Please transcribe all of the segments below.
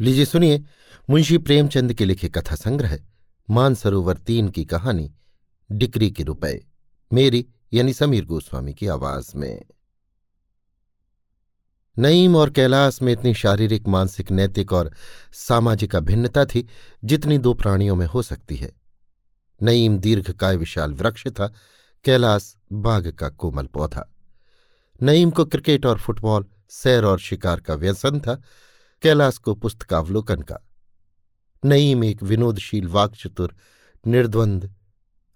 लीजिए सुनिए, मुंशी प्रेमचंद के लिखे कथा संग्रह, मानसरोवर तीन की कहानी, डिक्री के रुपए, मेरी यानी समीर गोस्वामी की आवाज़ में। नईम और कैलाश में इतनी शारीरिक, मानसिक, नैतिक और सामाजिक अभिन्नता थी, जितनी दो प्राणियों में हो सकती है। नईम दीर्घकाय विशाल वृक्ष था, कैलाश बाघ का कोमल पौधा। नईम को क्रिकेट और फुटबॉल, सैर और शिकार का व्यसन था कैलाश को पुस्तकावलोकन का। नईम एक विनोदशील वाक्चतुर, निर्द्वंद,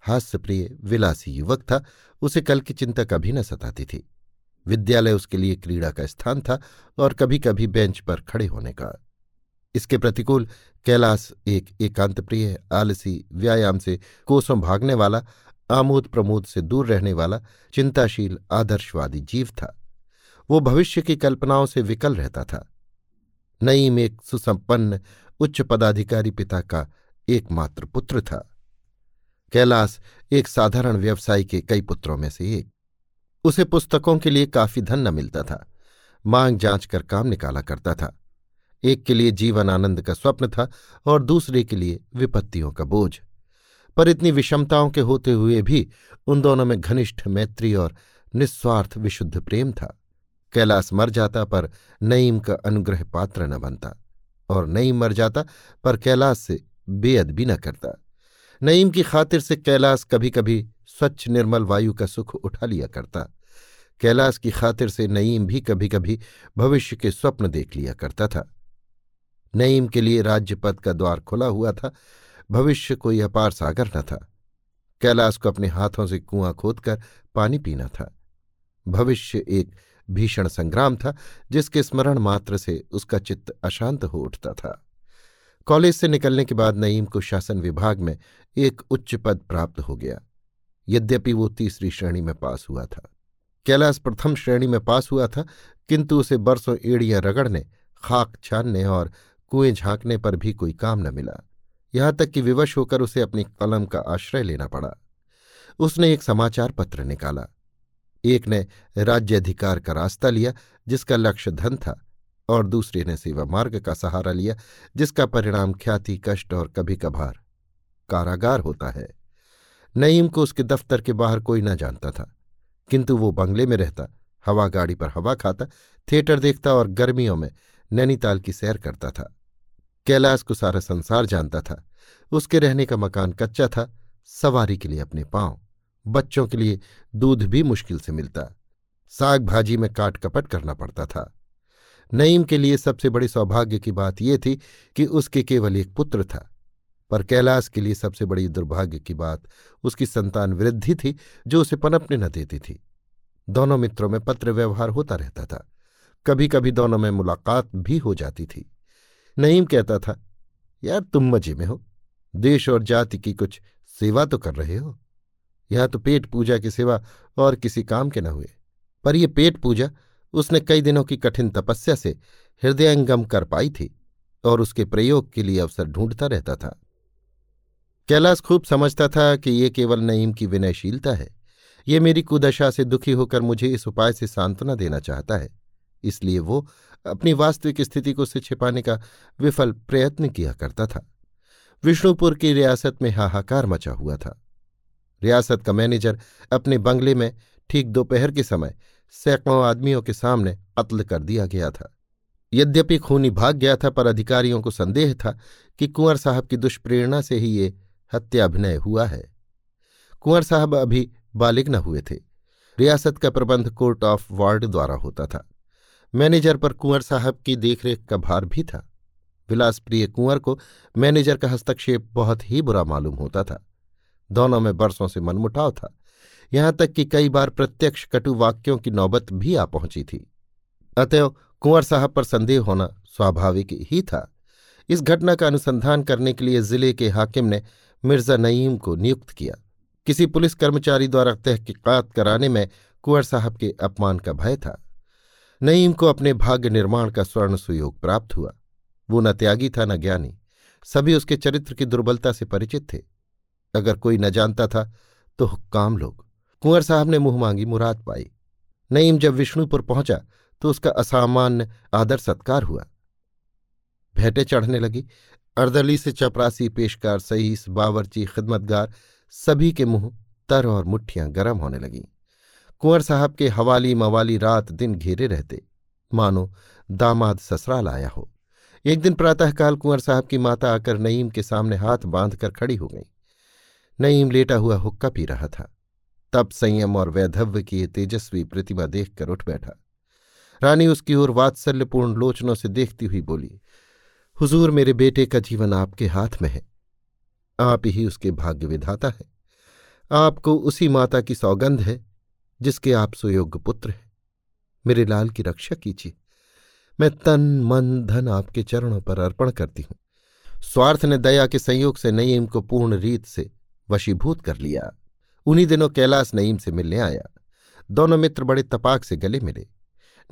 हास्यप्रिय, विलासी युवक था, उसे कल की चिंता कभी न सताती थी। विद्यालय उसके लिए क्रीड़ा का स्थान था और कभी कभी बेंच पर खड़े होने का। इसके प्रतिकूल कैलाश एक एकांत प्रिय आलसी, व्यायाम से कोसों भागने वाला, आमोद प्रमोद से दूर रहने वाला, चिंताशील, आदर्शवादी जीव था। वो भविष्य की कल्पनाओं से विकल रहता था। नईम एक सुसंपन्न, उच्च पदाधिकारी पिता का एकमात्र पुत्र था। कैलाश एक साधारण व्यवसायी के कई पुत्रों में से एक। उसे पुस्तकों के लिए काफ़ी धन न मिलता था। मांग जाँच कर काम निकाला करता था। एक के लिए जीवन आनंद का स्वप्न था और दूसरे के लिए विपत्तियों का बोझ। पर इतनी विषमताओं के होते हुए भी उन दोनों में घनिष्ठ मैत्री और निस्वार्थ विशुद्ध प्रेम था। कैलाश मर जाता पर नईम का अनुग्रह पात्र न बनता, और नईम मर जाता पर कैलाश से बेअद भी न करता। नईम की खातिर से कैलाश कभी कभी स्वच्छ, निर्मल वायु का सुख उठा लिया करता। कैलाश की खातिर से नईम भी कभी कभी भविष्य के स्वप्न देख लिया करता था। नईम के लिए राज्य पद का द्वार खुला हुआ था, भविष्य कोई अपार सागर न था। कैलाश को अपने हाथों से कुआँ खोदकर पानी पीना था। भविष्य एक भीषण संग्राम था, जिसके स्मरण मात्र से उसका चित्त अशांत हो उठता था। कॉलेज से निकलने के बाद नईम को शासन विभाग में एक उच्च पद प्राप्त हो गया। यद्यपि वो तीसरी श्रेणी में पास हुआ था। कैलाश प्रथम श्रेणी में पास हुआ था, किंतु उसे बरसों एड़ियाँ रगड़ने, खाक छानने और कुएँ झांकने पर भी कोई काम न मिला। यहाँ तक कि विवश होकर उसे अपनी कलम का आश्रय लेना पड़ा। उसने एक समाचार पत्र निकाला। एक ने राज्याधिकार का रास्ता लिया, जिसका लक्ष्य धन था, और दूसरे ने सेवा मार्ग का सहारा लिया, जिसका परिणाम ख्याति, कष्ट और कभी कभार कारागार होता है। नईम को उसके दफ्तर के बाहर कोई न जानता था, किंतु वो बंगले में रहता, हवा गाड़ी पर हवा खाता, थिएटर देखता और गर्मियों में नैनीताल की सैर करता था। कैलाश को सारा संसार जानता था, उसके रहने का मकान कच्चा था, सवारी के लिए अपने पाँव बच्चों के लिए दूध भी मुश्किल से मिलता। साग भाजी में काट कपट करना पड़ता था। नईम के लिए सबसे बड़ी सौभाग्य की बात यह थी कि उसके केवल एक पुत्र था, पर कैलाश के लिए सबसे बड़ी दुर्भाग्य की बात उसकी संतान वृद्धि थी, जो उसे पनपने न देती थी। दोनों मित्रों में पत्र व्यवहार होता रहता था। कभी कभी दोनों में मुलाकात भी हो जाती थी। नईम कहता था, यार, तुम मज़े में हो। देश और जाति की कुछ सेवा तो कर रहे हो। यहाँ तो पेट पूजा के सिवा और किसी काम के न हुए। पर यह पेट पूजा उसने कई दिनों की कठिन तपस्या से हृदयंगम कर पाई थी और उसके प्रयोग के लिए अवसर ढूंढता रहता था। कैलाश खूब समझता था कि ये केवल नईम की विनयशीलता है। ये मेरी कुदशा से दुखी होकर मुझे इस उपाय से सांत्वना देना चाहता है। इसलिए वो अपनी वास्तविक स्थिति को से छिपाने का विफल प्रयत्न किया करता था। विष्णुपुर की रियासत में हाहाकार मचा हुआ था। रियासत का मैनेजर अपने बंगले में ठीक दोपहर के समय सैकड़ों आदमियों के सामने कत्ल कर दिया गया था। यद्यपि खूनी भाग गया था, पर अधिकारियों को संदेह था कि कुंवर साहब की दुष्प्रेरणा से ही ये हत्याभिनय हुआ है। कुंवर साहब अभी बालिग न हुए थे। रियासत का प्रबंध कोर्ट ऑफ़ वार्ड द्वारा होता था। मैनेजर पर कुंवर साहब की देखरेख का भार भी था। विलासप्रिय कुंवर को मैनेजर का हस्तक्षेप बहुत ही बुरा मालूम होता था। दोनों में बरसों से मनमुटाव था। यहाँ तक कि कई बार प्रत्यक्ष कटु वाक्यों की नौबत भी आ पहुँची थी। अतएव कुंवर साहब पर संदेह होना स्वाभाविक ही था। इस घटना का अनुसंधान करने के लिए ज़िले के हाकिम ने मिर्ज़ा नईम को नियुक्त किया। किसी पुलिस कर्मचारी द्वारा तहकीकात कराने में कुंवर साहब के अपमान का भय था। नईम को अपने भाग्य निर्माण का स्वर्ण सुयोग प्राप्त हुआ। वो न त्यागी था न ज्ञानी। सभी उसके चरित्र की दुर्बलता से परिचित थे। अगर कोई न जानता था तो हुक्काम लोग। कुंवर साहब ने मुँह मांगी, मुराद पाई। नईम जब विष्णुपुर पहुँचा तो उसका असामान्य आदर सत्कार हुआ। भेंटे चढ़ने लगी। अर्दली से चपरासी, पेशकार सईस बावरची, खिदमतगार, सभी के मुँह तर और मुठ्ठियाँ गर्म होने लगीं। कुंवर साहब के हवाली मवाली रात दिन घेरे रहते। मानो दामाद ससुराल आया हो। एक दिन प्रातःकाल कुंवर साहब की माता आकर नईम के सामने हाथ बांधकर खड़ी हो गई। नईम लेटा हुआ हुक्का पी रहा था। तब संयम और वैधव्य की तेजस्वी प्रतिमा देखकर उठ बैठा। रानी उसकी ओर वात्सल्यपूर्ण लोचनों से देखती हुई बोली, हुजूर मेरे बेटे का जीवन आपके हाथ में है। आप ही उसके भाग्य विधाता है। आपको उसी माता की सौगंध है, जिसके आप सुयोग्य पुत्र हैं। मेरे लाल की रक्षा कीजिए। मैं तन, मन, धन आपके चरणों पर अर्पण करती हूँ। स्वार्थ ने दया के संयोग से नईम को पूर्ण रीत से वशीभूत कर लिया। उन्हीं दिनों कैलाश नईम से मिलने आया। दोनों मित्र बड़े तपाक से गले मिले।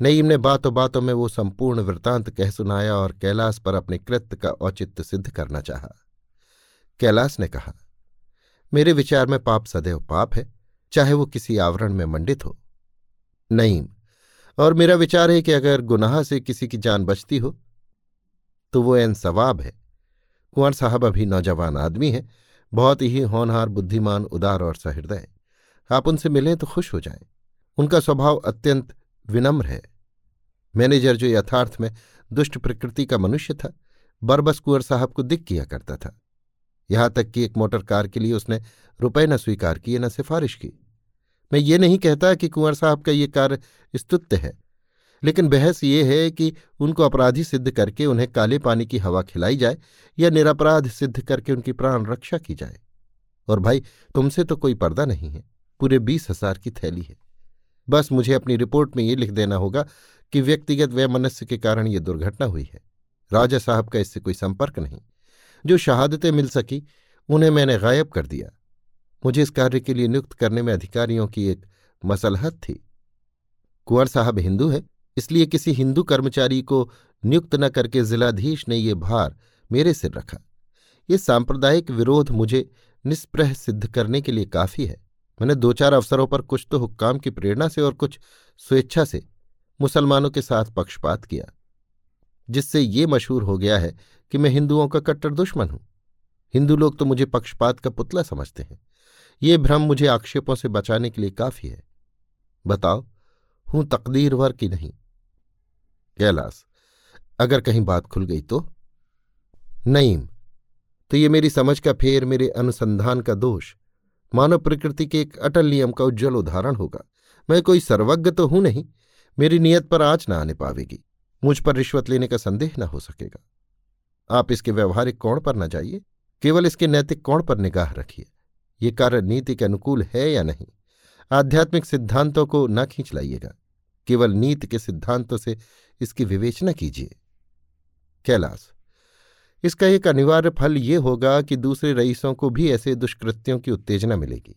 नईम ने बातों बातों में वो संपूर्ण वृतांत कह सुनाया और कैलाश पर अपने कृत्य का औचित्य सिद्ध करना चाहा। कैलाश ने कहा, मेरे विचार में पाप सदैव पाप है, चाहे वो किसी आवरण में मंडित हो। नईम, और मेरा विचार है कि अगर गुनाह से किसी की जान बचती हो तो वो एन सवाब है। कुंवर साहब अभी नौजवान आदमी है बहुत ही होनहार, बुद्धिमान, उदार और सहृदय आप उनसे मिलें तो खुश हो जाएँ। उनका स्वभाव अत्यंत विनम्र है। मैनेजर जो यथार्थ में दुष्ट प्रकृति का मनुष्य था, बरबस कुंवर साहब को दिख किया करता था। यहाँ तक कि एक मोटर कार के लिए उसने रुपए न स्वीकार किए, न सिफारिश की। मैं ये नहीं कहता कि कुंवर साहब का ये कार्य स्तुत्य है। लेकिन बहस ये है कि उनको अपराधी सिद्ध करके उन्हें काले पानी की हवा खिलाई जाए या निरपराध सिद्ध करके उनकी प्राण रक्षा की जाए। और भाई, तुमसे तो कोई पर्दा नहीं है, पूरे बीस हज़ार की थैली है। बस मुझे अपनी रिपोर्ट में ये लिख देना होगा कि व्यक्तिगत वैमनस्य के कारण ये दुर्घटना हुई है। राजा साहब का इससे कोई संपर्क नहीं। जो शहादतें मिल सकी, उन्हें मैंने गायब कर दिया। मुझे इस कार्य के लिए नियुक्त करने में अधिकारियों की एक मसलहत थी। कुंवर साहब हिंदू है इसलिए किसी हिंदू कर्मचारी को नियुक्त न करके जिलाधीश ने ये भार मेरे सिर रखा। ये सांप्रदायिक विरोध मुझे निष्प्रह सिद्ध करने के लिए काफ़ी है। मैंने दो चार अवसरों पर कुछ तो हुक्काम की प्रेरणा से और कुछ स्वेच्छा से मुसलमानों के साथ पक्षपात किया, जिससे ये मशहूर हो गया है कि मैं हिंदुओं का कट्टर दुश्मन हूँ। हिंदू लोग तो मुझे पक्षपात का पुतला समझते हैं। ये भ्रम मुझे आक्षेपों से बचाने के लिए काफ़ी है। बताओ, हूँ तकदीरवर की नहीं? कैलाश, अगर कहीं बात खुल गई तो? नईम तो ये मेरी समझ का फेर, मेरे अनुसंधान का दोष। मानव प्रकृति के एक अटल नियम का उज्जवल उदाहरण होगा। मैं कोई सर्वज्ञ तो हूँ नहीं। मेरी नियत पर आँच न आने पावेगी। मुझ पर रिश्वत लेने का संदेह न हो सकेगा। आप इसके व्यवहारिक कोण पर न जाइए। केवल इसके नैतिक कोण पर निगाह रखिए। ये कार्य नीति के अनुकूल है या नहीं? आध्यात्मिक सिद्धांतों को न खींच लाइएगा। केवल नीति के सिद्धांतों से इसकी विवेचना कीजिए। कैलाश, इसका एक अनिवार्य फल ये होगा कि दूसरे रईसों को भी ऐसे दुष्कृत्यों की उत्तेजना मिलेगी।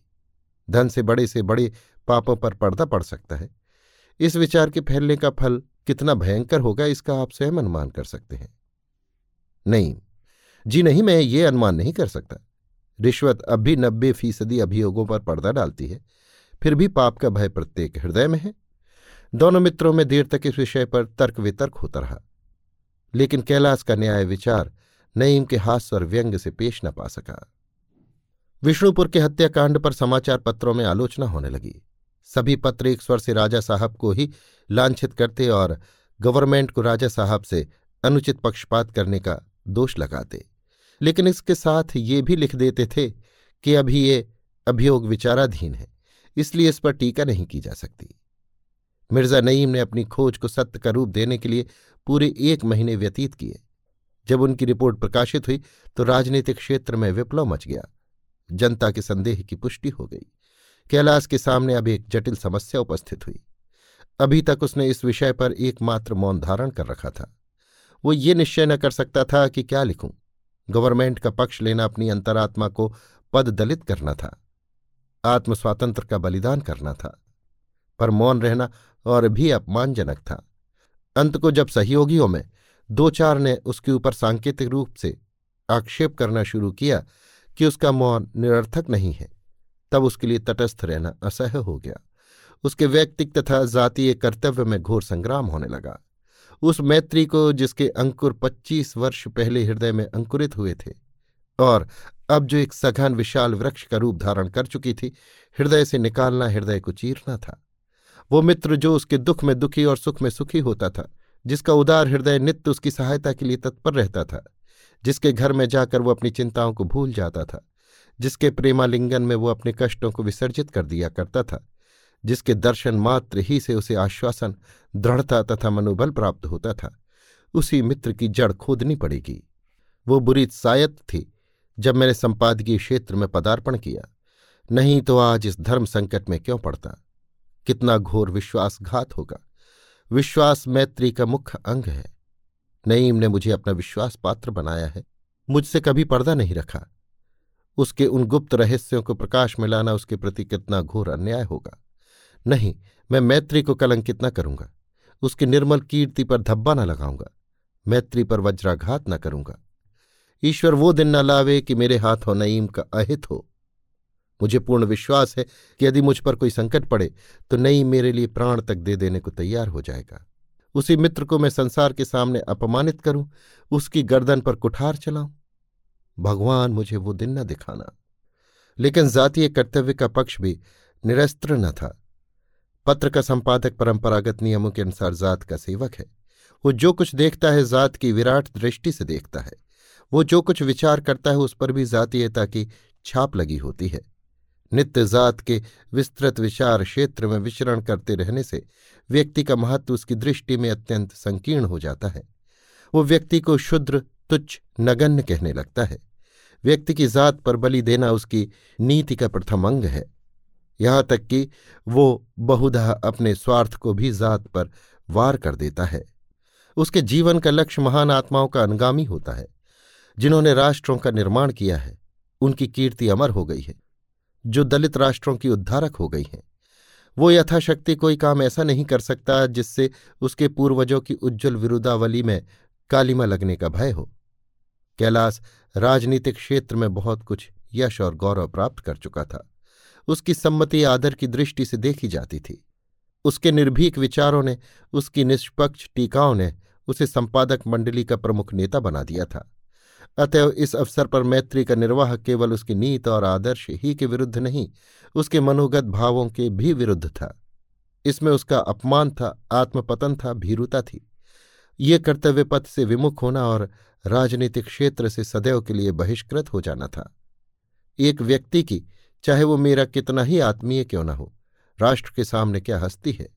धन से बड़े से बड़े पापों पर पर्दा पड़ सकता है। इस विचार के फैलने का फल कितना भयंकर होगा इसका आप स्वयं अनुमान कर सकते हैं। नहीं, जी नहीं, मैं ये अनुमान नहीं कर सकता। रिश्वत अब भी नब्बे फ़ीसदी अभियोगों पर पर्दा डालती है, फिर भी पाप का भय प्रत्येक हृदय में है। दोनों मित्रों में देर तक इस विषय पर तर्क वितर्क होता रहा। लेकिन कैलाश का न्याय विचार नईम के हास्य और व्यंग से पेश न पा सका। विष्णुपुर के हत्याकांड पर समाचार पत्रों में आलोचना होने लगी। सभी पत्र एक स्वर से राजा साहब को ही लांछित करते और गवर्नमेंट को राजा साहब से अनुचित पक्षपात करने का दोष लगाते। लेकिन इसके साथ ये भी लिख देते थे कि अभी ये अभियोग विचाराधीन है, इसलिए इस पर टीका नहीं की जा सकती। मिर्ज़ा नईम ने अपनी खोज को सत्य का रूप देने के लिए पूरे एक महीने व्यतीत किए। जब उनकी रिपोर्ट प्रकाशित हुई तो राजनीतिक क्षेत्र में विप्लव मच गया। जनता के संदेह की पुष्टि हो गई। कैलाश के सामने अब एक जटिल समस्या उपस्थित हुई। अभी तक उसने इस विषय पर एकमात्र मौन धारण कर रखा था। वो ये निश्चय न कर सकता था कि क्या लिखूं। गवर्नमेंट का पक्ष लेना अपनी अंतरात्मा को पद दलित करना था। आत्म स्वातंत्र का बलिदान करना था। पर मौन रहना और भी अपमानजनक था। अंत को जब सहयोगियों में दो चार ने उसके ऊपर सांकेतिक रूप से आक्षेप करना शुरू किया कि उसका मौन निरर्थक नहीं है, तब उसके लिए तटस्थ रहना असह्य हो गया। उसके व्यक्तिक तथा जातीय कर्तव्य में घोर संग्राम होने लगा। उस मैत्री को जिसके अंकुर पच्चीस वर्ष पहले हृदय में अंकुरित हुए थे और अब जो एक सघन विशाल वृक्ष का रूप धारण कर चुकी थी, हृदय से निकालना हृदय को चीरना था। वो मित्र जो उसके दुख में दुखी और सुख में सुखी होता था, जिसका उदार हृदय नित्य उसकी सहायता के लिए तत्पर रहता था, जिसके घर में जाकर वो अपनी चिंताओं को भूल जाता था, जिसके प्रेमालिंगन में वो अपने कष्टों को विसर्जित कर दिया करता था, जिसके दर्शन मात्र ही से उसे आश्वासन, दृढ़ता तथा मनोबल प्राप्त होता था, उसी मित्र की जड़ खोदनी पड़ेगी। वो बुरी सायत थी, जब मैंने संपादकीय क्षेत्र में पदार्पण किया, नहीं तो आज इस धर्म संकट में क्यों पड़ता? कितना घोर विश्वासघात होगा। विश्वास मैत्री का मुख्य अंग है। नईम ने मुझे अपना विश्वास पात्र बनाया है। मुझसे कभी पर्दा नहीं रखा। उसके उन गुप्त रहस्यों को प्रकाश में लाना उसके प्रति कितना घोर अन्याय होगा। नहीं, मैं मैत्री को कलंकित न करूँगा। उसकी निर्मल कीर्ति पर धब्बा न लगाऊँगा। मैत्री पर वज्राघात न करूँगा। ईश्वर वो दिन न लावे कि मेरे हाथों नईम का अहित हो। मुझे पूर्ण विश्वास है कि यदि मुझ पर कोई संकट पड़े तो नईम मेरे लिए प्राण तक दे देने को तैयार हो जाएगा। उसी मित्र को मैं संसार के सामने अपमानित करूँ, उसकी गर्दन पर कुठार चलाऊं। भगवान मुझे वो दिन न दिखाना। लेकिन जातीय कर्तव्य का पक्ष भी निरस्त्र न था। पत्र का संपादक परंपरागत नियमों के अनुसार जात का सेवक है। वो जो कुछ देखता है, जात की विराट दृष्टि से देखता है। वो जो कुछ विचार करता है, उस पर भी जातीयता की छाप लगी होती है। नित्य जात के विस्तृत विचार क्षेत्र में विचरण करते रहने से व्यक्ति का महत्व उसकी दृष्टि में अत्यंत संकीर्ण हो जाता है। वो व्यक्ति को शुद्र, तुच्छ, नगण्य कहने लगता है। व्यक्ति की जात पर बलि देना उसकी नीति का प्रथम अंग है। यहाँ तक कि वो बहुधा अपने स्वार्थ को भी जात पर वार कर देता है। उसके जीवन का लक्ष्य महान आत्माओं का अनुगामी होता है। जिन्होंने राष्ट्रों का निर्माण किया है, उनकी कीर्ति अमर हो गई है। जो दलित राष्ट्रों की उद्धारक हो गई हैं। वो यथाशक्ति कोई काम ऐसा नहीं कर सकता जिससे उसके पूर्वजों की उज्ज्वल विरुदावली में कालिमा लगने का भय हो। कैलाश राजनीतिक क्षेत्र में बहुत कुछ यश और गौरव प्राप्त कर चुका था। उसकी सम्मति आदर की दृष्टि से देखी जाती थी। उसके निर्भीक विचारों ने, उसकी निष्पक्ष टीकाओं ने उसे संपादक मंडली का प्रमुख नेता बना दिया था। अतएव इस अवसर पर मैत्री का निर्वाह केवल उसकी नीत और आदर्श ही के विरुद्ध नहीं, उसके मनोगत भावों के भी विरुद्ध था। इसमें उसका अपमान था, आत्मपतन था, भीरुता थी। ये कर्तव्य पथ से विमुख होना और राजनीतिक क्षेत्र से सदैव के लिए बहिष्कृत हो जाना था। एक व्यक्ति की, चाहे वो मेरा कितना ही आत्मीय क्यों न हो, राष्ट्र के सामने क्या हस्ती है?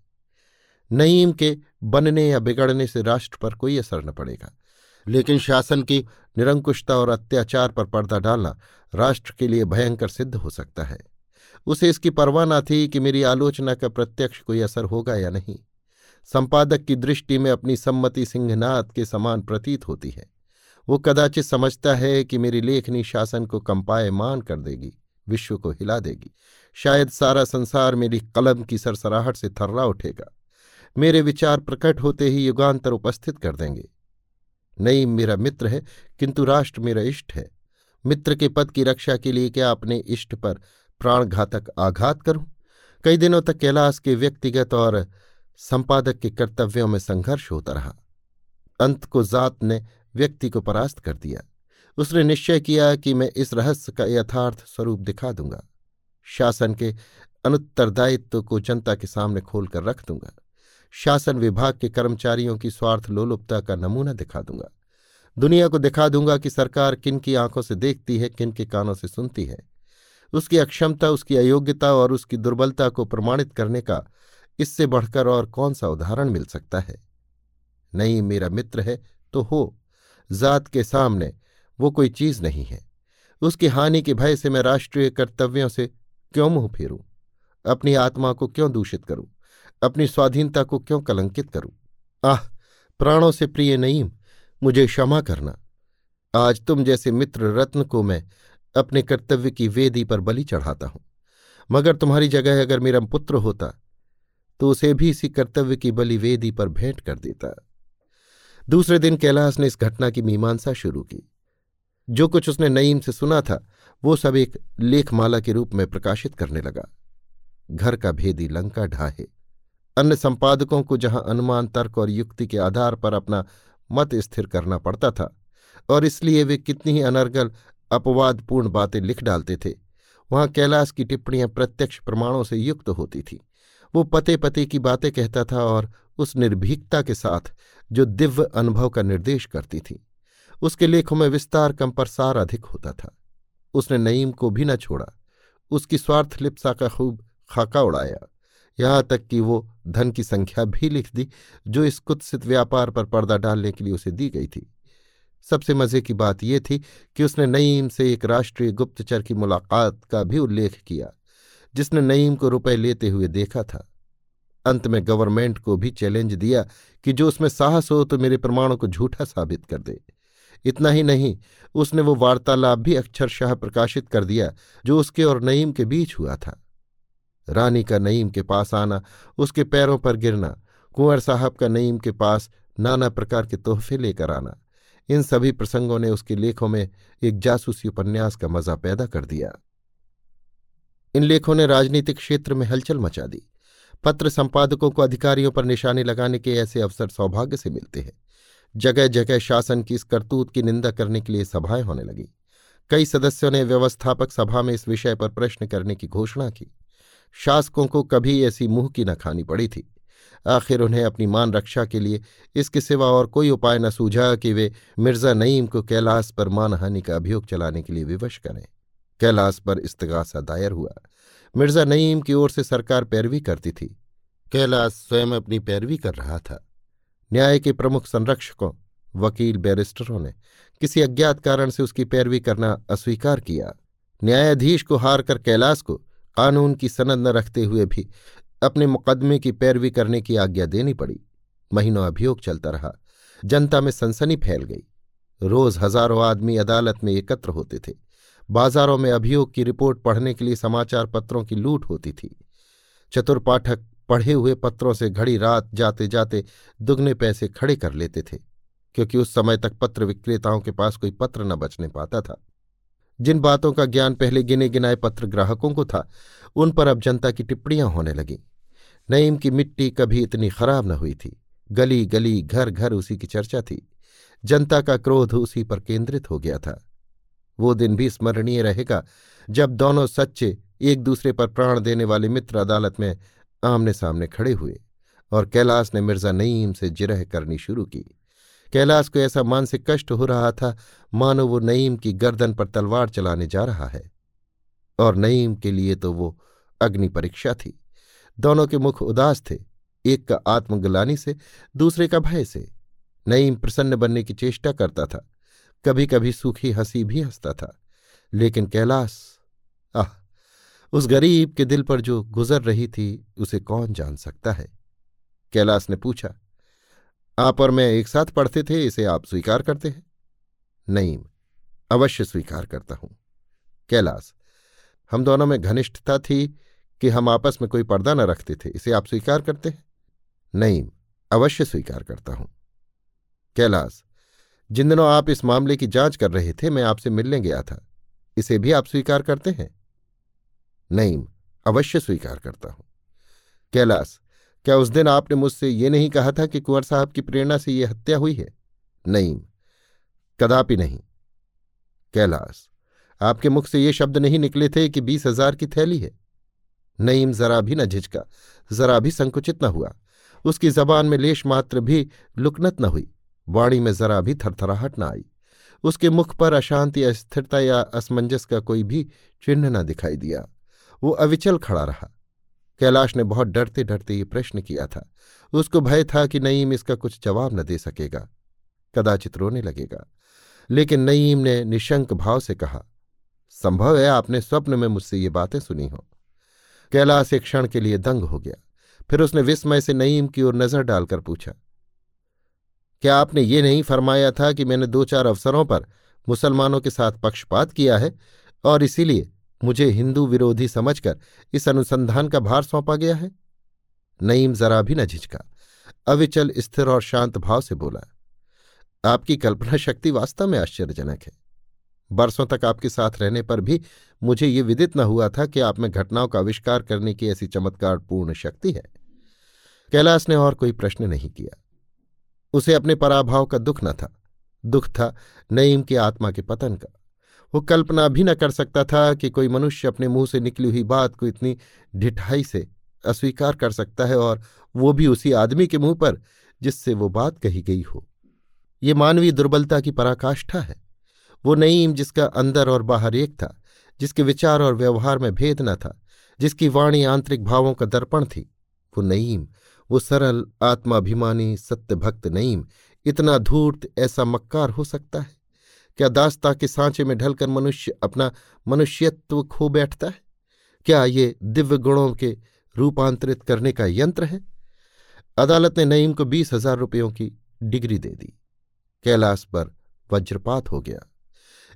नईम के बनने या बिगड़ने से राष्ट्र पर कोई असर न पड़ेगा। लेकिन शासन की निरंकुशता और अत्याचार पर पर्दा डालना राष्ट्र के लिए भयंकर सिद्ध हो सकता है। उसे इसकी परवाह न थी कि मेरी आलोचना का प्रत्यक्ष कोई असर होगा या नहीं। संपादक की दृष्टि में अपनी सम्मति सिंहनाथ के समान प्रतीत होती है। वो कदाचित समझता है कि मेरी लेखनी शासन को कंपायमान कर देगी, विश्व को हिला देगी। शायद सारा संसार मेरी कलम की सरसराहट से थर्रा उठेगा। मेरे विचार प्रकट होते ही युगांतर उपस्थित कर देंगे। नई मेरा मित्र है, किंतु राष्ट्र मेरा इष्ट है। मित्र के पद की रक्षा के लिए क्या अपने इष्ट पर प्राणघातक आघात करूँ? कई दिनों तक कैलाश के व्यक्तिगत और संपादक के कर्तव्यों में संघर्ष होता रहा। अंत को जात ने व्यक्ति को परास्त कर दिया। उसने निश्चय किया कि मैं इस रहस्य का यथार्थ स्वरूप दिखा दूँगा। शासन के अनुत्तरदायित्व को जनता के सामने खोलकर रख दूँगा। शासन विभाग के कर्मचारियों की स्वार्थ लोलुपता का नमूना दिखा दूँगा। दुनिया को दिखा दूँगा कि सरकार किन की आँखों से देखती है, किन के कानों से सुनती है। उसकी अक्षमता, उसकी अयोग्यता और उसकी दुर्बलता को प्रमाणित करने का इससे बढ़कर और कौन सा उदाहरण मिल सकता है? नहीं, मेरा मित्र है तो हो। जात के सामने वो कोई चीज़ नहीं है। उसकी हानि के भय से मैं राष्ट्रीय कर्तव्यों से क्यों मुँह फेरूं? अपनी आत्मा को क्यों दूषित करूँ? अपनी स्वाधीनता को क्यों कलंकित करूँ? आह, प्राणों से प्रिय नईम, मुझे क्षमा करना। आज तुम जैसे मित्र रत्न को मैं अपने कर्तव्य की वेदी पर बलि चढ़ाता हूँ। मगर तुम्हारी जगह अगर मेरा पुत्र होता तो उसे भी इसी कर्तव्य की बलि वेदी पर भेंट कर देता। दूसरे दिन कैलाश ने इस घटना की मीमांसा शुरू की। जो कुछ उसने नईम से सुना था, वो सब एक लेखमाला के रूप में प्रकाशित करने लगा। घर का भेदी लंका ढाहे। अन्य संपादकों को जहाँ अनुमान, तर्क और युक्ति के आधार पर अपना मत स्थिर करना पड़ता था, और इसलिए वे कितनी ही अनर्गल, अपवादपूर्ण बातें लिख डालते थे। वहाँ कैलाश की टिप्पणियाँ प्रत्यक्ष प्रमाणों से युक्त होती थीं। वो पते पते की बातें कहता था और उस निर्भीकता के साथ जो दिव्य अनुभव का निर्देश करती थी, उसके लेखों में विस्तार कम प्रसार अधिक होता था। उसने नईम को भी न छोड़ा, उसकी स्वार्थ लिप्सा का खूब खाका उड़ाया। यहाँ तक कि वो धन की संख्या भी लिख दी, जो इस कुत्सित व्यापार पर पर्दा डालने के लिए उसे दी गई थी। सबसे मज़े की बात यह थी कि उसने नईम से एक राष्ट्रीय गुप्तचर की मुलाकात का भी उल्लेख किया, जिसने नईम को रुपए लेते हुए देखा था। अंत में गवर्नमेंट को भी चैलेंज दिया कि जो उसमें साहस हो तो मेरे प्रमाणों को झूठा साबित कर दे। इतना ही नहीं, उसने वो वार्तालाप भी अक्षरशाह प्रकाशित कर दिया, जो उसके और नईम के बीच हुआ था। रानी का नईम के पास आना, उसके पैरों पर गिरना, कुंवर साहब का नईम के पास नाना प्रकार के तोहफे लेकर आना। इन सभी प्रसंगों ने उसके लेखों में एक जासूसी उपन्यास का मज़ा पैदा कर दिया। इन लेखों ने राजनीतिक क्षेत्र में हलचल मचा दी। पत्र संपादकों को अधिकारियों पर निशाने लगाने के ऐसे अवसर सौभाग्य से मिलते हैं। जगह जगह शासन की इस करतूत की निंदा करने के लिए सभाएँ होने लगी। कई सदस्यों ने व्यवस्थापक सभा में इस विषय पर प्रश्न करने की घोषणा की। शासकों को कभी ऐसी मुँह की न खानी पड़ी थी। आखिर उन्हें अपनी मान रक्षा के लिए इसके सिवा और कोई उपाय न सूझा कि वे मिर्ज़ा नईम को कैलाश पर मानहानि का अभियोग चलाने के लिए विवश करें। कैलाश पर इस्तगासा दायर हुआ। मिर्ज़ा नईम की ओर से सरकार पैरवी करती थी। कैलाश स्वयं अपनी पैरवी कर रहा था। न्याय के प्रमुख संरक्षकों, वकील बैरिस्टरों ने किसी अज्ञात कारण से उसकी पैरवी करना अस्वीकार किया। न्यायाधीश को हार कर कैलाश को कानून की सनद न रखते हुए भी अपने मुकदमे की पैरवी करने की आज्ञा देनी पड़ी। महीनों अभियोग चलता रहा। जनता में सनसनी फैल गई। रोज हज़ारों आदमी अदालत में एकत्र होते थे। बाजारों में अभियोग की रिपोर्ट पढ़ने के लिए समाचार पत्रों की लूट होती थी। चतुर पाठक पढ़े हुए पत्रों से घड़ी रात जाते जाते दुगने पैसे खड़े कर लेते थे, क्योंकि उस समय तक पत्र विक्रेताओं के पास कोई पत्र न बचने पाता था। जिन बातों का ज्ञान पहले गिने गिनाए पत्र ग्राहकों को था, उन पर अब जनता की टिप्पणियाँ होने लगीं। नईम की मिट्टी कभी इतनी खराब न हुई थी। गली गली घर घर उसी की चर्चा थी। जनता का क्रोध उसी पर केंद्रित हो गया था। वो दिन भी स्मरणीय रहेगा जब दोनों सच्चे, एक दूसरे पर प्राण देने वाले मित्र अदालत में आमने सामने खड़े हुए और कैलाश ने मिर्ज़ा नईम से जिरह करनी शुरू की। कैलाश को ऐसा मानसिक कष्ट हो रहा था, मानो वो नईम की गर्दन पर तलवार चलाने जा रहा है। और नईम के लिए तो वो अग्नि परीक्षा थी। दोनों के मुख उदास थे, एक का आत्मग्लानी से, दूसरे का भय से। नईम प्रसन्न बनने की चेष्टा करता था कभी कभी सूखी हँसी भी हंसता था। लेकिन कैलाश, आह, उस गरीब के दिल पर जो गुजर रही थी, उसे कौन जान सकता है? कैलाश ने पूछा आप और मैं एक साथ पढ़ते थे, इसे आप स्वीकार करते हैं? नईम अवश्य स्वीकार करता हूँ। कैलाश, हम दोनों में घनिष्ठता थी कि हम आपस में कोई पर्दा न रखते थे, इसे आप स्वीकार करते हैं? नईम अवश्य स्वीकार करता हूँ। कैलाश, जिन दिनों आप इस मामले की जाँच कर रहे थे, मैं आपसे मिलने गया था। इसे भी आप स्वीकार करते हैं? नईम अवश्य स्वीकार करता हूँ। कैलाश क्या उस दिन आपने मुझसे ये नहीं कहा था कि कुंवर साहब की प्रेरणा से यह हत्या हुई है? नहीं, कदापि नहीं। कैलाश, आपके मुख से ये शब्द नहीं निकले थे कि बीस हज़ार की थैली है? नईम जरा भी न झिझका, जरा भी संकुचित न हुआ। उसकी जबान में लेश मात्र भी लुकनत न हुई। वाणी में जरा भी थरथराहट न आई। उसके मुख पर अशांति, अस्थिरता या असमंजस का कोई भी चिन्ह न दिखाई दिया। वो अविचल खड़ा रहा। कैलाश ने बहुत डरते डरते ये प्रश्न किया था। उसको भय था कि नईम इसका कुछ जवाब न दे सकेगा। कदाचित रोने लगेगा। लेकिन नईम ने निशंक भाव से कहा, संभव है आपने स्वप्न में मुझसे ये बातें सुनी हो। कैलाश एक क्षण के लिए दंग हो गया। फिर उसने विस्मय से नईम की ओर नज़र डालकर पूछा, क्या आपने ये नहीं फरमाया था कि मैंने दो चार अवसरों पर मुसलमानों के साथ पक्षपात किया है और इसीलिए मुझे हिंदू विरोधी समझकर इस अनुसंधान का भार सौंपा गया है। नईम जरा भी न झिझका। अविचल, स्थिर और शांत भाव से बोला, आपकी कल्पना शक्ति वास्तव में आश्चर्यजनक है। बरसों तक आपके साथ रहने पर भी मुझे ये विदित न हुआ था कि आप में घटनाओं का आविष्कार करने की ऐसी चमत्कारपूर्ण शक्ति है। कैलाश ने और कोई प्रश्न नहीं किया। उसे अपने पराभाव का दुख न था। दुख था नईम की आत्मा के पतन का। वो कल्पना भी न कर सकता था कि कोई मनुष्य अपने मुँह से निकली हुई बात को इतनी ढिठाई से अस्वीकार कर सकता है और वो भी उसी आदमी के मुँह पर जिससे वो बात कही गई हो। ये मानवीय दुर्बलता की पराकाष्ठा है। वो नईम जिसका अंदर और बाहर एक था, जिसके विचार और व्यवहार में भेद न था, जिसकी वाणी आंतरिक भावों का दर्पण थी, वो नईम, वो सरल आत्माभिमानी सत्यभक्त नईम, इतना धूर्त ऐसा मक्कार हो सकता है। क्या दास्ता के सांचे में ढलकर मनुष्य अपना मनुष्यत्व खो बैठता है? क्या ये दिव्य गुणों के रूपांतरित करने का यंत्र है? अदालत ने नईम को बीस हज़ार रुपयों की डिग्री दे दी। कैलाश पर वज्रपात हो गया।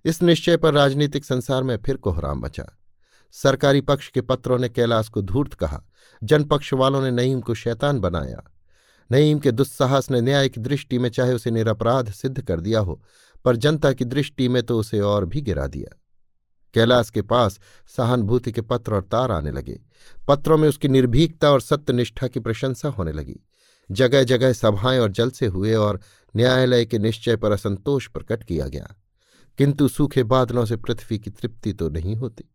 इस निश्चय पर राजनीतिक संसार में फिर कोहराम बचा सरकारी पक्ष के पत्रों ने कैलाश को धूर्त कहा। जनपक्ष वालों ने नईम को शैतान बनाया। नईम के दुस्साहस ने न्याय की दृष्टि में चाहे उसे निरपराध सिद्ध कर दिया हो पर जनता की दृष्टि में तो उसे और भी गिरा दिया। कैलाश के पास सहानुभूति के पत्र और तार आने लगे। पत्रों में उसकी निर्भीकता और सत्यनिष्ठा की प्रशंसा होने लगी। जगह जगह सभाएँ और जलसे हुए और न्यायालय के निश्चय पर असंतोष प्रकट किया गया। किंतु सूखे बादलों से पृथ्वी की तृप्ति तो नहीं होती।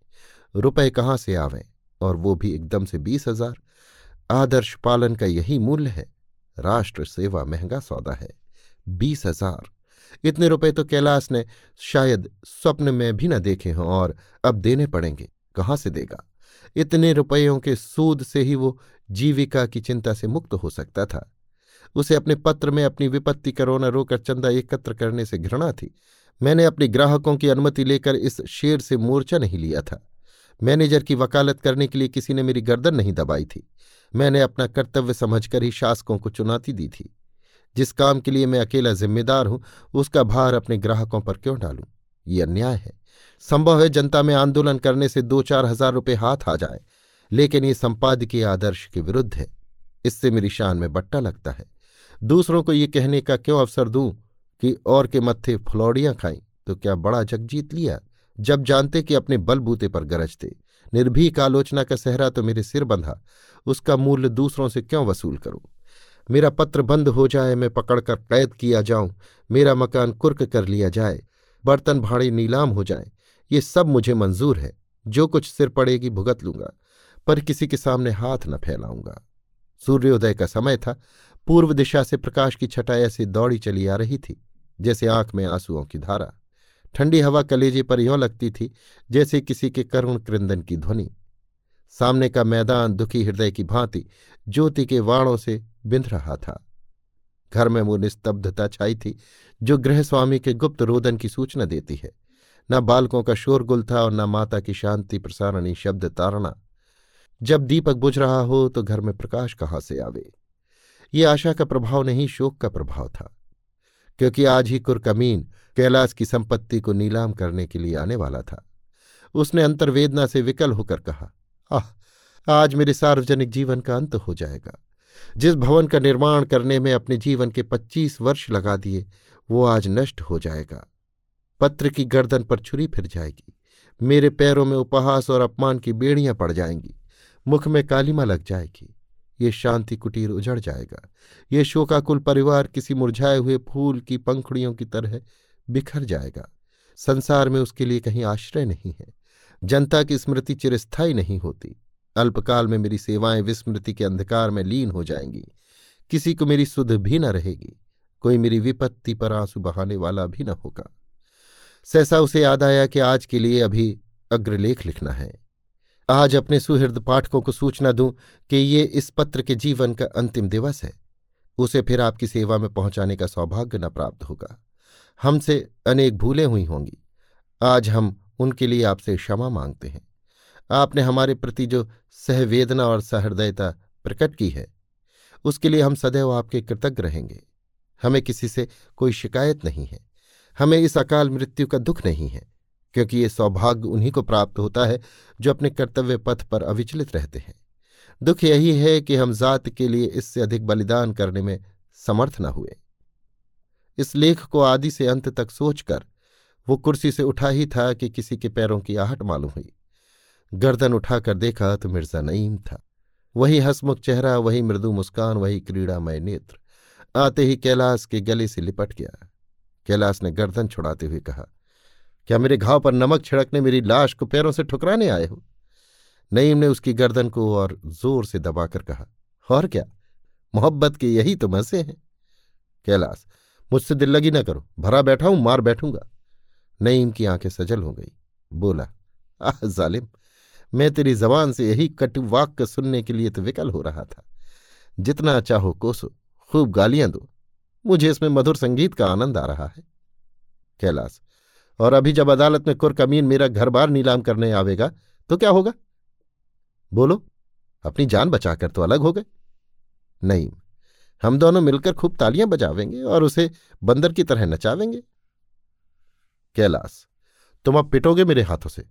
रुपए कहाँ से आवें? और वो भी एकदम से बीस हज़ार। आदर्श पालन का यही मूल्य है। राष्ट्र सेवा महँगा सौदा है। बीस हज़ार। इतने रुपए तो कैलाश ने शायद स्वप्न में भी न देखे हों और अब देने पड़ेंगे। कहाँ से देगा? इतने रुपयों के सूद से ही वो जीविका की चिंता से मुक्त हो सकता था। उसे अपने पत्र में अपनी विपत्ति करोना रोकर चंदा एकत्र करने से घृणा थी। मैंने अपने ग्राहकों की अनुमति लेकर इस शेर से मोर्चा नहीं लिया था। मैनेजर की वकालत करने के लिए किसी ने मेरी गर्दन नहीं दबाई थी। मैंने अपना कर्तव्य समझकर ही शासकों को चुनौती दी थी। जिस काम के लिए मैं अकेला जिम्मेदार हूँ, उसका भार अपने ग्राहकों पर क्यों डालूं? ये अन्याय है। संभव है जनता में आंदोलन करने से दो चार हज़ार रुपये हाथ आ जाए, लेकिन ये संपादकीय आदर्श के विरुद्ध है। इससे मेरी शान में बट्टा लगता है। दूसरों को ये कहने का क्यों अवसर दूँ कि और के मत्थे फुलौड़ियाँ खाई तो क्या बड़ा जग जीत लिया? जब जानते कि अपने बलबूते पर गरजते निर्भीक आलोचना का सहरा तो मेरे सिर बंधा। उसका मूल्य दूसरों से क्यों वसूल करूँ? मेरा पत्र बंद हो जाए, मैं पकड़कर कैद किया जाऊँ, मेरा मकान कुर्क कर लिया जाए, बर्तन भाड़े नीलाम हो जाए, ये सब मुझे मंजूर है। जो कुछ सिर पड़ेगी भुगत लूँगा, पर किसी के सामने हाथ न फैलाऊँगा। सूर्योदय का समय था, पूर्व दिशा से प्रकाश की छटा ऐसी दौड़ी चली आ रही थी, जैसे आँख में आंसुओं की धारा। ठंडी हवा कलेजे पर यों लगती थी, जैसे किसी के करुण क्रंदन की ध्वनि। सामने का मैदान दुखी हृदय की भांति, ज्योति के वाणों से बिंध रहा था। घर में वो निस्तब्धता छाई थी, जो गृहस्वामी के गुप्त रोदन की सूचना देती है। न बालकों का शोरगुल था और न माता की शांति प्रसारणी शब्द तारणा। जब दीपक बुझ रहा हो तो घर में प्रकाश कहाँ से आवे? ये आशा का प्रभाव नहीं, शोक का प्रभाव था। क्योंकि आज ही कुरकमीन कैलाश की संपत्ति को नीलाम करने के लिए आने वाला था। उसने अंतर्वेदना से विकल होकर कहा, आह, आज मेरे सार्वजनिक जीवन का अंत हो जाएगा। जिस भवन का निर्माण करने में अपने जीवन के पच्चीस वर्ष लगा दिए, वो आज नष्ट हो जाएगा। पत्र की गर्दन पर छुरी फिर जाएगी। मेरे पैरों में उपहास और अपमान की बेड़ियाँ पड़ जाएँगी। मुख में कालीमा लग जाएगी। ये शांति कुटीर उजड़ जाएगा। ये शोकाकुल परिवार किसी मुरझाए हुए फूल की पंखुड़ियों की तरह बिखर जाएगा। संसार में उसके लिए कहीं आश्रय नहीं है। जनता की स्मृति चिरस्थायी नहीं होती। अल्पकाल में मेरी सेवाएँ विस्मृति के अंधकार में लीन हो जाएँगी। किसी को मेरी सुध भी न रहेगी, कोई मेरी विपत्ति पर आँसू बहाने वाला भी न होगा। सहसा उसे याद आया कि आज के लिए अभी अग्रलेख लिखना है। आज अपने सुहृद पाठकों को सूचना दूँ कि ये इस पत्र के जीवन का अंतिम दिवस है। उसे फिर आपकी सेवा में पहुँचाने का सौभाग्य न प्राप्त होगा। हमसे अनेक भूलें हुई होंगी। आज हम उनके लिए आपसे क्षमा मांगते हैं। आपने हमारे प्रति जो सहवेदना और सहृदयता प्रकट की है, उसके लिए हम सदैव आपके कृतज्ञ रहेंगे। हमें किसी से कोई शिकायत नहीं है। हमें इस अकाल मृत्यु का दुख नहीं है, क्योंकि ये सौभाग्य उन्हीं को प्राप्त होता है जो अपने कर्तव्य पथ पर अविचलित रहते हैं। दुख यही है कि हम जात के लिए इससे अधिक बलिदान करने में समर्थ न हुए। इस लेख को आदि से अंत तक सोचकर, वो कुर्सी से उठा ही था कि किसी के पैरों की आहट मालूम हुई। गर्दन उठाकर देखा तो मिर्ज़ा नईम था। वही हसमुख चेहरा, वही मृदु मुस्कान, वही क्रीड़ामय नेत्र। आते ही कैलाश के गले से लिपट गया। कैलाश ने गर्दन छुड़ाते हुए कहा, क्या मेरे घाव पर नमक छिड़कने मेरी लाश को पैरों से ठुकराने आए हो? नईम ने उसकी गर्दन को और ज़ोर से दबाकर कहा, और क्या? मोहब्बत के यही तो मज़े हैं। कैलाश, मुझसे दिल लगी ना करो। भरा बैठा हूँ, मार बैठूँगा। नईम की आँखें सजल हो गई। बोला, आह, जालिम मैं तेरी जबान से यही कटु वाक्य सुनने के लिए तो विकल हो रहा था। जितना चाहो कोसो, खूब गालियाँ दो। मुझे इसमें मधुर संगीत का आनंद आ रहा है। कैलाश, और अभी जब अदालत में कुरकमीन मेरा घर बार नीलाम करने आवेगा तो क्या होगा? बोलो, अपनी जान बचाकर तो अलग हो गए। नहीं, हम दोनों मिलकर खूब तालियाँ बजावेंगे और उसे बंदर की तरह नचावेंगे। कैलाश, तुम अब पिटोगे मेरे हाथों से।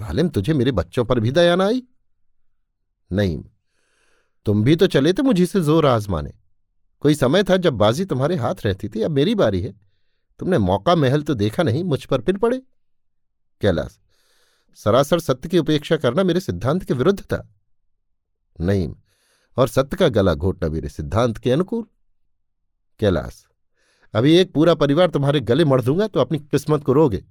सालिम, तुझे मेरे बच्चों पर भी दया ना आई? नहीं। तुम भी तो चले थे मुझे से ज़ोर आजमाने। कोई समय था जब बाजी तुम्हारे हाथ रहती थी, अब मेरी बारी है। तुमने मौका महल तो देखा नहीं, मुझ पर फिर पड़े। कैलाश, सरासर सत्य की उपेक्षा करना मेरे सिद्धांत के विरुद्ध था। नहीं और सत्य का गला घोटना मेरे सिद्धांत के अनुकूल। कैलाश, अभी एक पूरा परिवार तुम्हारे गले मर दूँगा तो अपनी किस्मत को रोगे।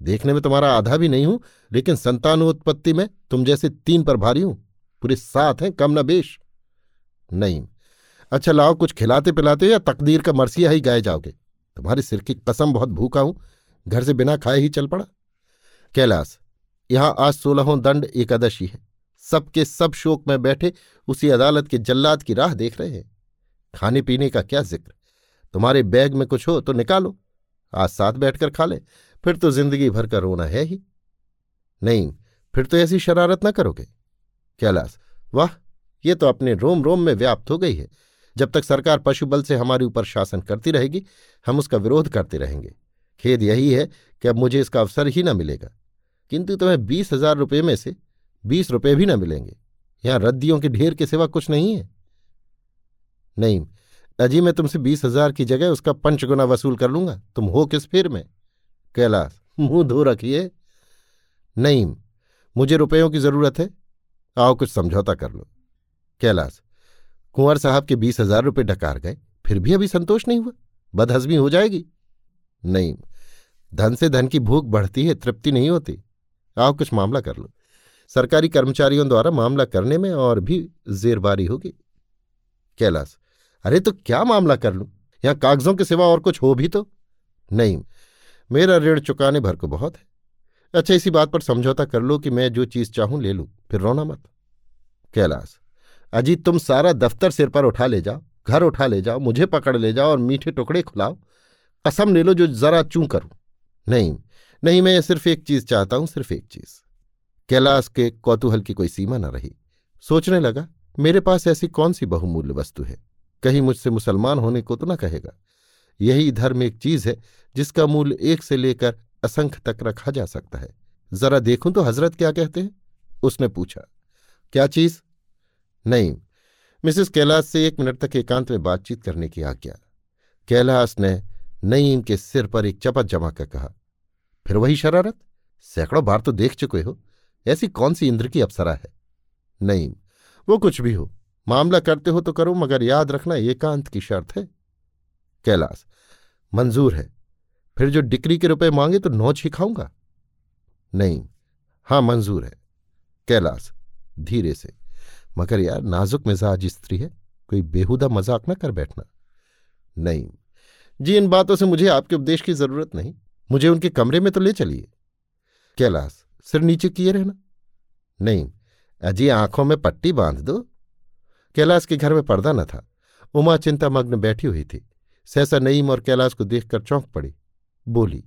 देखने में तुम्हारा आधा भी नहीं हूँ, लेकिन संतानोत्पत्ति में तुम जैसे तीन पर भारी हूँ। पूरे सात हैं, कम न बेश। नहीं। अच्छा लाओ, कुछ खिलाते पिलाते या तकदीर का मरसिया ही गाए जाओगे। तुम्हारे सिर की कसम, बहुत भूखा हूँ। घर से बिना खाए ही चल पड़ा। कैलाश, यहाँ आज सोलहों दंड एकादशी है। सबके सब शोक में बैठे उसी अदालत के जल्लाद की राह देख रहे हैं। खाने पीने का क्या ज़िक्र। तुम्हारे बैग में कुछ हो तो निकालो। आज साथ बैठकर खा ले। फिर तो ज़िंदगी भर का रोना है ही। नहीं, फिर तो ऐसी शरारत ना करोगे। कैलाश, वाह, ये तो अपने रोम रोम में व्याप्त हो गई है। जब तक सरकार पशु बल से हमारे ऊपर शासन करती रहेगी, हम उसका विरोध करते रहेंगे। खेद यही है कि अब मुझे इसका अवसर ही ना मिलेगा। किंतु तुम्हें बीस हज़ार रुपये में से बीस रुपये भी ना मिलेंगे। यहाँ रद्दियों के ढेर के सिवा कुछ नहीं है। नहीं, अजी मैं तुमसे बीस हज़ार की जगह उसका पंचगुना वसूल कर लूँगा। तुम हो किस फिर में? कैलाश मुँह धो रखिए। नहीं मुझे रुपयों की ज़रूरत है। आओ कुछ समझौता कर लो। कैलाश कुंवर साहब के बीस हज़ार रुपये डकार गए। फिर भी अभी संतोष नहीं हुआ? बदहजमी हो जाएगी। नहीं धन से धन की भूख बढ़ती है तृप्ति नहीं होती। आओ कुछ मामला कर लो। सरकारी कर्मचारियों द्वारा मामला करने में और भी जेरबारी होगी। कैलाश अरे तो क्या मामला कर लूँ? यहाँ कागजों के सिवा और कुछ हो भी तो? नहीं मेरा ऋण चुकाने भर को बहुत है। अच्छा इसी बात पर समझौता कर लो कि मैं जो चीज़ चाहूँ ले लूँ, फिर रोना मत। कैलाश, अजीत, तुम सारा दफ्तर सिर पर उठा ले जाओ, घर उठा ले जाओ, मुझे पकड़ ले जाओ और मीठे टुकड़े खुलाओ। कसम ले लो जो जरा चूं करूँ। नहीं नहीं, मैं सिर्फ़ एक चीज़ चाहता हूँ, सिर्फ़ एक चीज़। कैलाश के कौतूहल की कोई सीमा न रही। सोचने लगा, मेरे पास ऐसी कौन सी बहुमूल्य वस्तु है? कहीं मुझसे मुसलमान होने को तो न कहेगा। यही धर्म एक चीज़ है, जिसका मूल्य एक से लेकर असंख्य तक रखा जा सकता है। जरा देखूँ तो हज़रत क्या कहते हैं? उसने पूछा, क्या चीज़? नहीं। मिसेस कैलाश से एक मिनट तक एकांत में बातचीत करने की आज्ञा। कैलाश ने नईम के सिर पर एक चपत जमा कर कहा, फिर वही शरारत? सैकड़ों बार तो देख चुके हो। ऐसी कौन सी इंद्र की अप्सरा है? नईम, वो कुछ भी हो। मामला करते हो तो करो, मगर याद रखना एकांत की शर्त है। कैलाश, मंजूर है। फिर जो डिक्री के रुपए मांगे तो नौच ही खाऊँगा? नहीं, हाँ मंजूर है। कैलाश, धीरे से, मगर यार नाजुक मिजाज स्त्री है, कोई बेहुदा मज़ाक ना कर बैठना। नहीं, जी इन बातों से मुझे आपके उपदेश की ज़रूरत नहीं, मुझे उनके कमरे में तो ले चलिए। कैलाश, सिर नीचे किए रहना। नहीं, अजी आँखों में पट्टी बाँध दो। कैलाश के घर में पर्दा न था, उमा चिंतामग्न बैठी हुई थी। सहसा नईम और कैलाश को देखकर चौंक पड़ी। बोली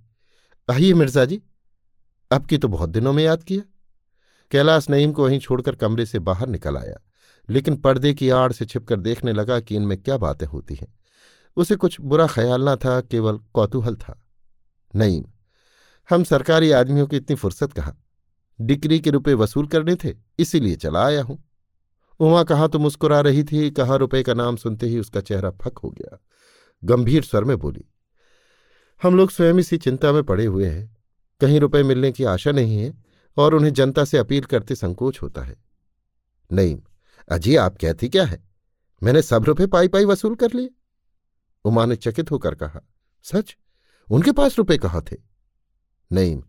आइए मिर्ज़ा जी, अब की तो बहुत दिनों में याद किया। कैलाश नईम को वहीं छोड़कर कमरे से बाहर निकल आया, लेकिन पर्दे की आड़ से छिपकर देखने लगा कि इनमें क्या बातें होती हैं। उसे कुछ बुरा ख्याल न था, केवल कौतूहल था। नईम, हम सरकारी आदमियों की इतनी फुर्सत कहाँ? डिक्री के रुपए वसूल करने थे, इसीलिए चला आया हूँ। उमा कहाँ तो मुस्कुरा रही थी, कहाँ रुपए का नाम सुनते ही उसका चेहरा फक हो गया। गंभीर स्वर में बोली, हम लोग स्वयं इसी चिंता में पड़े हुए हैं। कहीं रुपए मिलने की आशा नहीं है और उन्हें जनता से अपील करते संकोच होता है। नहीं, अजी, आप कहती क्या है? मैंने सब रुपए पाई पाई वसूल कर लिए। उमा ने चकित होकर कहा, सच? उनके पास रुपए कहाँ थे? नहीं,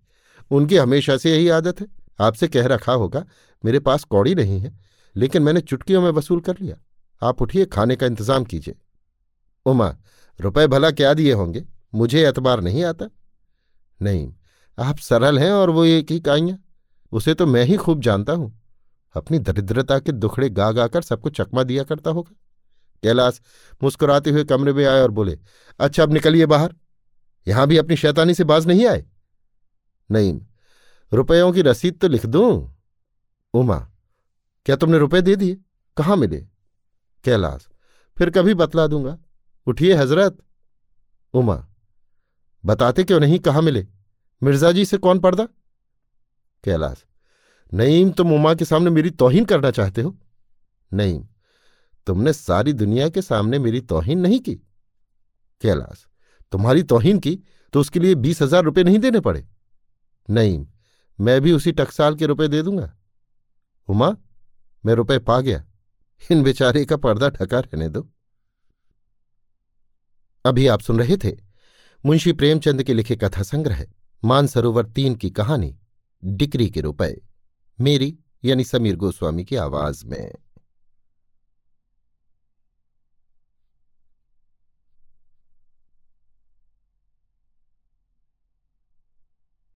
उनकी हमेशा से यही आदत है। आपसे कह रखा होगा, मेरे पास कौड़ी नहीं है, लेकिन मैंने चुटकियों में वसूल कर लिया। आप उठिए, खाने का इंतज़ाम कीजिए। उमा रुपए भला क्या दिए होंगे? मुझे एतबार नहीं आता। नहीं, आप सरल हैं और वो एक ही काइयाँ। उसे तो मैं ही खूब जानता हूँ। अपनी दरिद्रता के दुखड़े गा गाकर सबको चकमा दिया करता होगा। कैलाश मुस्कुराते हुए कमरे में आए और बोले अच्छा अब निकलिए बाहर। यहाँ भी अपनी शैतानी से बाज नहीं आए? नहीं, रुपयों की रसीद तो लिख दूँ। उमा, क्या तुमने रुपए दे दिए? कहाँ मिले? कैलाश, फिर कभी बतला दूँगा। उठिए हज़रत। उमा, बताते क्यों नहीं कहाँ मिले? मिर्ज़ा जी से कौन पर्दा? कैलाश, नईम, तुम उमा के सामने मेरी तोहिन करना चाहते हो? नईम, तुमने सारी दुनिया के सामने मेरी तोहिन नहीं की। कैलाश, तुम्हारी तोहिन की तो उसके लिए बीस हज़ार रुपये नहीं देने पड़े। नईम, मैं भी उसी टकसाल के रुपए दे दूँगा। उमा, मैं रुपए पा गया। इन बेचारे का पर्दा ढका रहने दो। अभी आप सुन रहे थे मुंशी प्रेमचंद के लिखे कथा संग्रह, मानसरोवर तीन की कहानी, डिक्री के रुपए, मेरी यानी समीर गोस्वामी की आवाज़ में।